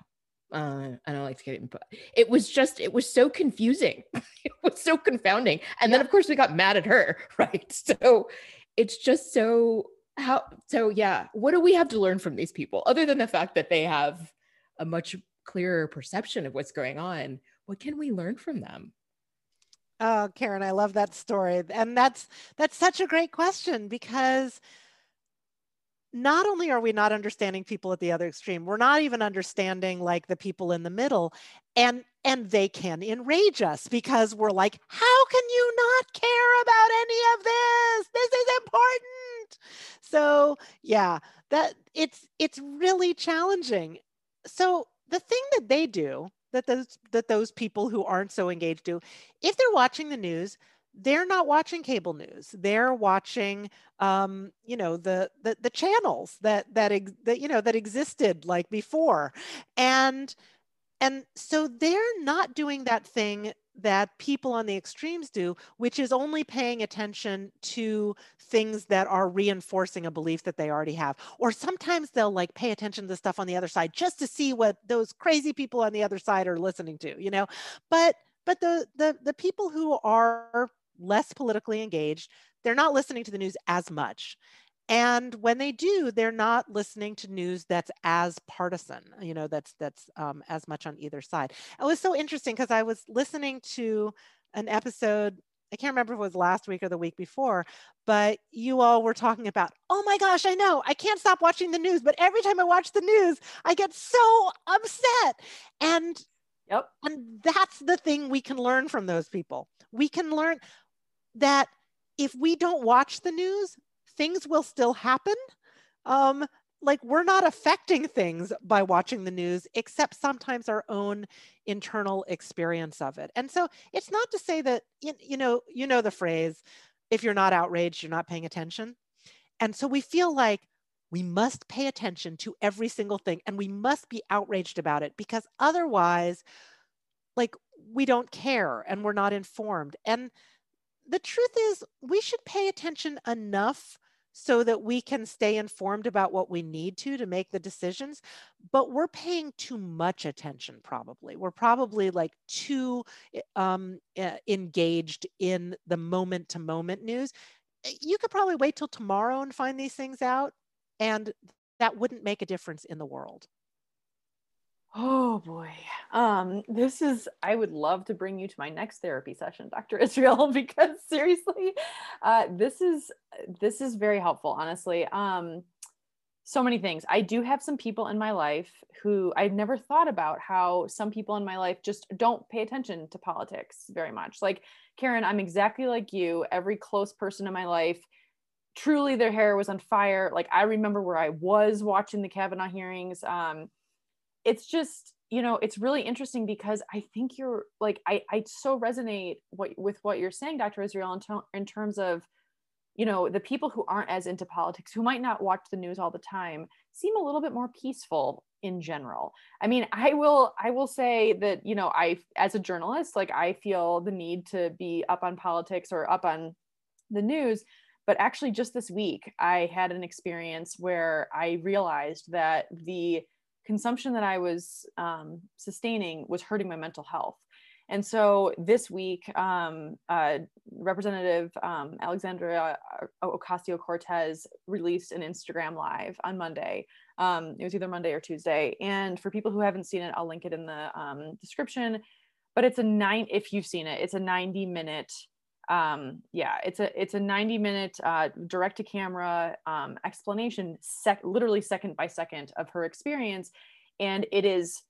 uh, I don't like to get input. It was just, it was so confusing. it was so confounding. And then, of course, we got mad at her, right? So it's just so, how, so yeah, what do we have to learn from these people other than the fact that they have a much clearer perception of what's going on? What can we learn from them? Oh, Karen, I love that story. And that's that's such a great question because not only are we not understanding people at the other extreme, we're not even understanding like the people in the middle. And and they can enrage us because we're like, how can you not care about any of this? This is important. So yeah, that it's it's really challenging. So the thing that they do that those that those people who aren't so engaged do. If they're watching the news they're not watching cable news. They're watching um, you know the, the the channels that that that you know that existed like before. And and so they're not doing that thing that people on the extremes do, which is only paying attention to things that are reinforcing a belief that they already have. Or sometimes they'll like pay attention to the stuff on the other side just to see what those crazy people on the other side are listening to, you know. But but the the the people who are less politically engaged, they're not listening to the news as much and when they do they're not listening to news that's as partisan you know that's that's um, as much on either side. It was so interesting because i was listening to an episode i can't remember if it was last week or the week before but you all were talking about oh my gosh i know i can't stop watching the news but every time i watch the news i get so upset. And yep. and that's the thing we can learn from those people. We can learn that if we don't watch the news things will still happen. Um, like we're not affecting things by watching the news, except sometimes our own internal experience of it. And so it's not to say that you know you know the phrase, if you're not outraged, you're not paying attention. And so we feel like we must pay attention to every single thing and we must be outraged about it because otherwise like we don't care and we're not informed and the truth is we should pay attention enough so that we can stay informed about what we need to to make the decisions but we're paying too much attention probably. We're probably like too eh, um, uh, engaged in the moment to moment news. Eh, you could probably wait till tomorrow and find these things out and that wouldn't make a difference in the world Oh boy. Um, this is, I would love to bring you to my next therapy session, Dr. Israel, because seriously, uh, this is, this is very helpful, honestly. Um, so many things. I do have some people in my life who I've never thought about how some people in my life just don't pay attention to politics very much. Like Karen, I'm exactly like you. Every close person in my life, truly their hair was on fire. Like I remember where I was watching the Kavanaugh hearings. Um, it's just you know it's really interesting because i think you're like i i so resonate what with what you're saying dr israel in, to, in terms of you know the people who aren't as into politics who might not watch the news all the time seem a little bit more peaceful in general. I mean i will i will say that you know i as a journalist like i feel the need to be up on politics or up on the news but actually just this week i had an experience where i realized that the consumption that I was um, sustaining was hurting my mental health. And so this week, um, uh, Representative um, Alexandria Ocasio Cortez released an Instagram live on Monday. Um, it was either Monday or Tuesday. And for people who haven't seen it, I'll link it in the um, description. But it's a nine, if you've seen it, it's a 90 minute um yeah it's a it's a 90 minute uh direct to camera um explanation sec literally second by second of her experience and it is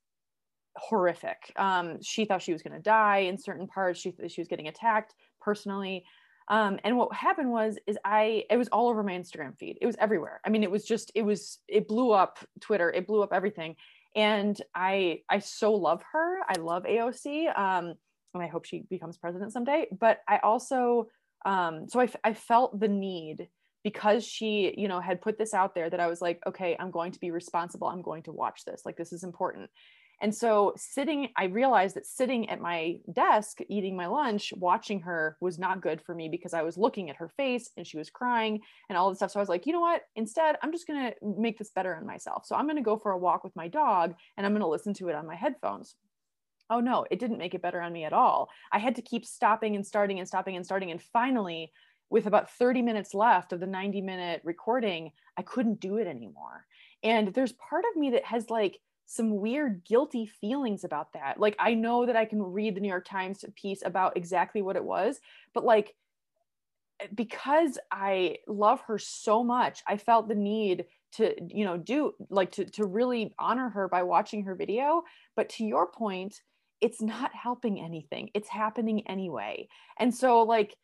horrific um she thought she was going to die in certain parts she she was getting attacked personally Um, and what happened was, is I, it was all over my Instagram feed. It was everywhere. I mean, it was just, it was, it blew up Twitter. It blew up everything. And I, I so love her. I love AOC. Um, and I hope she becomes president someday. But I also, um, so I, I felt the need because she, you know, had put this out there that I was like, okay, I'm going to be responsible. I'm going to watch this. Like, this is important. And so sitting, I realized that sitting at my desk eating my lunch, watching her was not good for me because I was looking at her face and she was crying and all this stuff. So I was like, you know what? Instead, I'm just going to make this better on myself. So I'm going to go for a walk with my dog and I'm going to listen to it on my headphones. Oh no, it didn't make it better on me at all. I had to keep stopping and starting and stopping and starting. And finally, with about 30 minutes left of the 90 minute recording, I couldn't do it anymore. And there's part of me that has like, some weird guilty feelings about that. Like I know that I can read the New York Times piece about exactly what it was, but like eh, because I love her so much, I felt the need to, you know, do like to to really honor her by watching her video, but to your point, it's not helping anything. It's happening anyway. And so like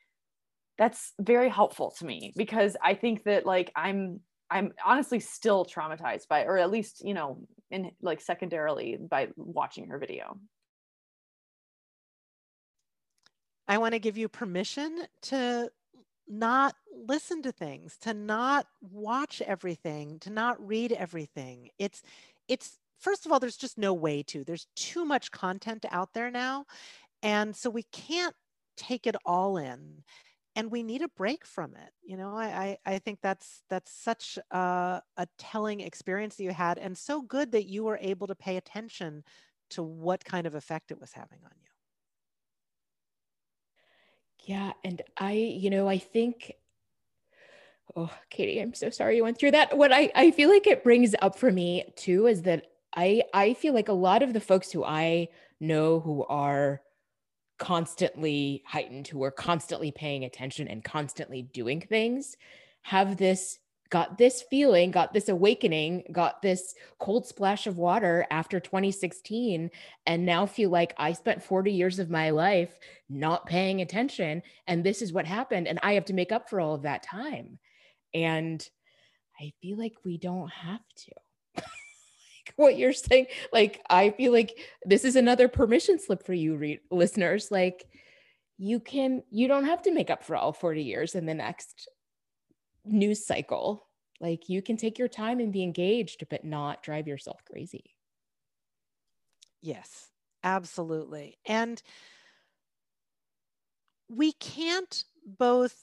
that's very helpful to me because I think that like I'm I'm honestly still traumatized by, or at least, you know, in like secondarily by watching her video. I want to give you permission to not listen to things, to not watch everything, to not read everything. It's, it's, first of all, there's just no way to. There's too much content out there now. And so we can't take it all in and we need a break from it you know i i, I think that's that's such a, a telling experience that you had and so good that you were able to pay attention to what kind of effect it was having on you yeah and i you know i think oh katie i'm so sorry you went through that what i i feel like it brings up for me too is that i i feel like a lot of the folks who i know who are constantly heightened, who are constantly paying attention and constantly doing things, have this got this feeling, got this awakening, got this cold splash of water after 2016, and now feel like I spent 40 years of my life not paying attention. And this is what happened. And I have to make up for all of that time. And I feel like we don't have to what you're saying. Like, I feel like this is another permission slip for you, re- listeners. Like, you can, you don't have to make up for all 40 years in the next news cycle. Like, you can take your time and be engaged, but not drive yourself crazy. Yes, absolutely. And we can't both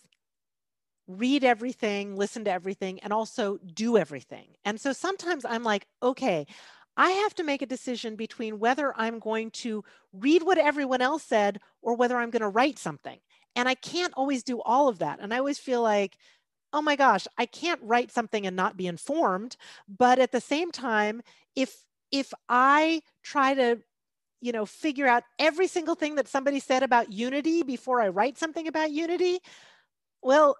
read everything, listen to everything, and also do everything. And so sometimes I'm like, okay, I have to make a decision between whether I'm going to read what everyone else said or whether I'm going to write something. And I can't always do all of that. And I always feel like, oh my gosh, I can't write something and not be informed. But at the same time, if if I try to you know figure out every single thing that somebody said about unity before I write something about unity, well,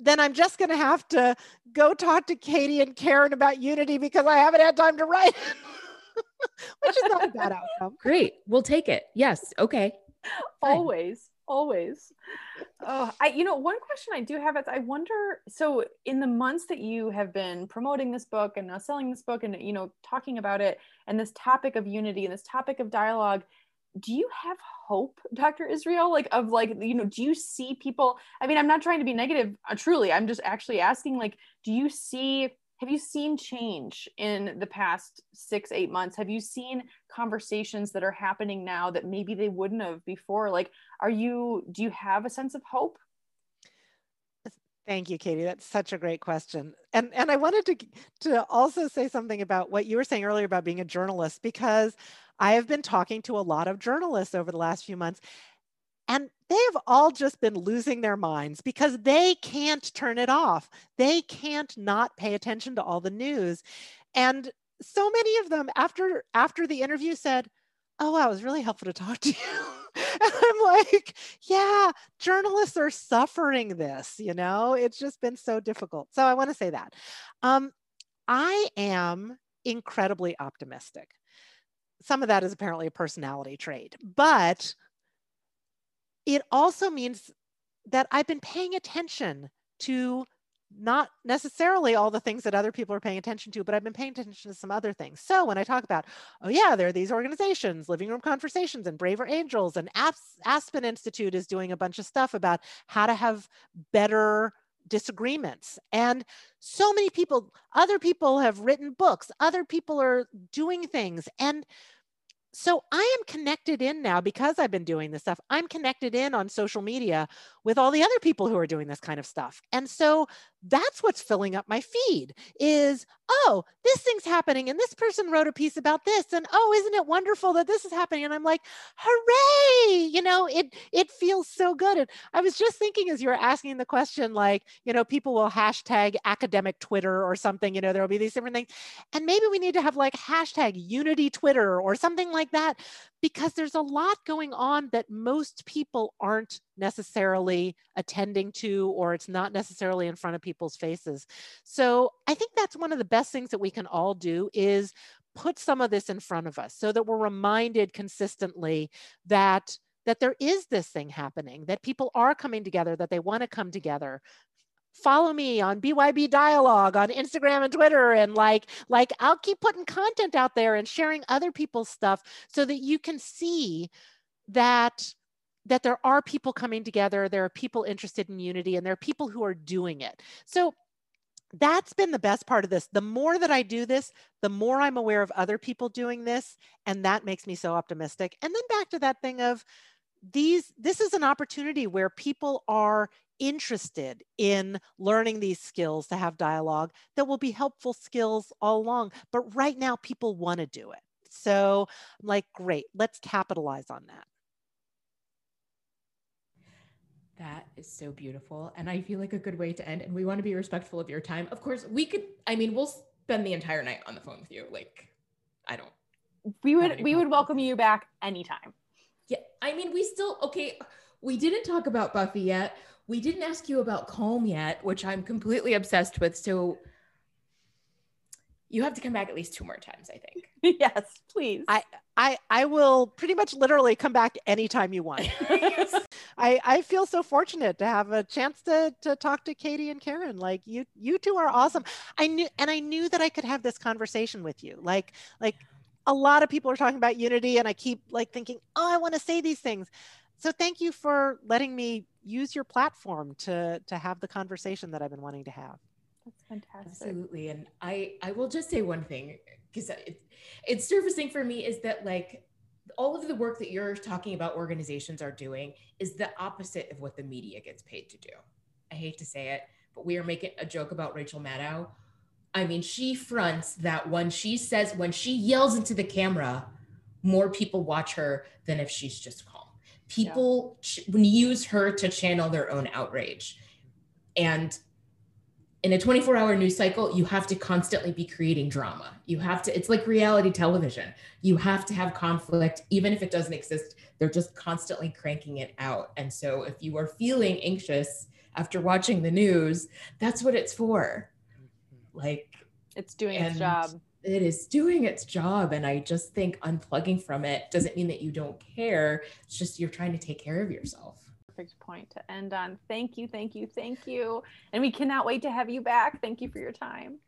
then I'm just going to have to go talk to Katie and Karen about Unity because I haven't had time to write, which is not a bad outcome. Great. We'll take it. Yes. Okay. Fine. Always. Always. Oh, I, you know, one question I do have is I wonder, so in the months that you have been promoting this book and now selling this book and, you know, talking about it and this topic of unity and this topic of dialogue, do you have hope dr israel? Like of like you know do you see people i mean i'm not trying to be negative uh, truly i'm just actually asking like do you see have you seen change in the past six eight months? Have you seen conversations that are happening now that maybe they wouldn't have before? Like are you do you have a sense of hope Thank you, Katie. That's such a great question. And and I wanted to to also say something about what you were saying earlier about being a journalist because I have been talking to a lot of journalists over the last few months, and they've all just been losing their minds because they can't turn it off. They can't not pay attention to all the news. And so many of them after after the interview said, "Oh, wow, it was really helpful to talk to you." And I'm like, "Yeah, journalists are suffering this, you know? It's just been so difficult." So I want to say that. Um, I am incredibly optimistic some of that is apparently a personality trait, but it also means that I've been paying attention to not necessarily all the things that other people are paying attention to, but I've been paying attention to some other things. So when I talk about, oh yeah, there are these organizations, Living Room Conversations and Braver Angels, and Aspen Institute is doing a bunch of stuff about how to have better disagreements. And so many people, other people have written books, other people are doing things. And so I am connected in now because I've been doing this stuff. I'm connected in on social media with all the other people who are doing this kind of stuff. And so that's what's filling up my feed is, oh, this thing's happening and this person wrote a piece about this and oh, isn't it wonderful that this is happening? And I'm like, hooray! You know, it it feels so good. And I was just thinking as you were asking the question, like, you know, people will hashtag academic Twitter or something, you know, there'll be these different things. And maybe we need to have like hashtag unity Twitter or something like that because there's a lot going on that most people aren't necessarily attending to or it's not necessarily in front of people's faces. So I think that's one of the best things that we can all do is put some of this in front of us so that we're reminded consistently that that there is this thing happening that people are coming together that they want to come together follow me on BYB dialogue on Instagram and Twitter and like like I'll keep putting content out there and sharing other people's stuff so that you can see that that there are people coming together there are people interested in unity and there are people who are doing it. So that's been the best part of this. The more that i do this the more i'm aware of other people doing this and that makes me so optimistic. And then back to that thing of these this is an opportunity where people are interested in learning these skills to have dialogue that will be helpful skills all along. But right now people want to do it. So i'm like great let's capitalize on that that is so beautiful. And I feel like a good way to end. And we want to be respectful of your time. Of course, we could, I mean, we'll spend the entire night on the phone with you. Like, I don't. We would, we would welcome you back anytime. Yeah. I mean, we still, okay. We didn't talk about Buffy yet. We didn't ask you about Calm yet, which I'm completely obsessed with. So you have to come back at least two more times, I think. yes, please. I, I, I will pretty much literally come back anytime you want. I, I feel so fortunate to have a chance to, to talk to Katie and Karen. Like you, you two are awesome. I knew, and I knew that I could have this conversation with you. Like, like a lot of people are talking about unity and I keep like thinking, oh, I want to say these things. So thank you for letting me use your platform to, to have the conversation that I've been wanting to have. That's fantastic. Absolutely. And I, I will just say one thing because it, it's surfacing for me is that like all of the work that you're talking about organizations are doing is the opposite of what the media gets paid to do. I hate to say it, but we are making a joke about Rachel Maddow. I mean, she fronts that when she says, when she yells into the camera, more people watch her than if she's just calm. People yeah. use her to channel their own outrage. And in a 24 hour news cycle, you have to constantly be creating drama. You have to, it's like reality television. You have to have conflict, even if it doesn't exist. They're just constantly cranking it out. And so if you are feeling anxious after watching the news, that's what it's for. Mm-hmm. Like, it's doing its job. It is doing its job. And I just think unplugging from it doesn't mean that you don't care. It's just you're trying to take care of yourself perfect point to end on. Thank you, thank you, thank you. And we cannot wait to have you back. Thank you for your time.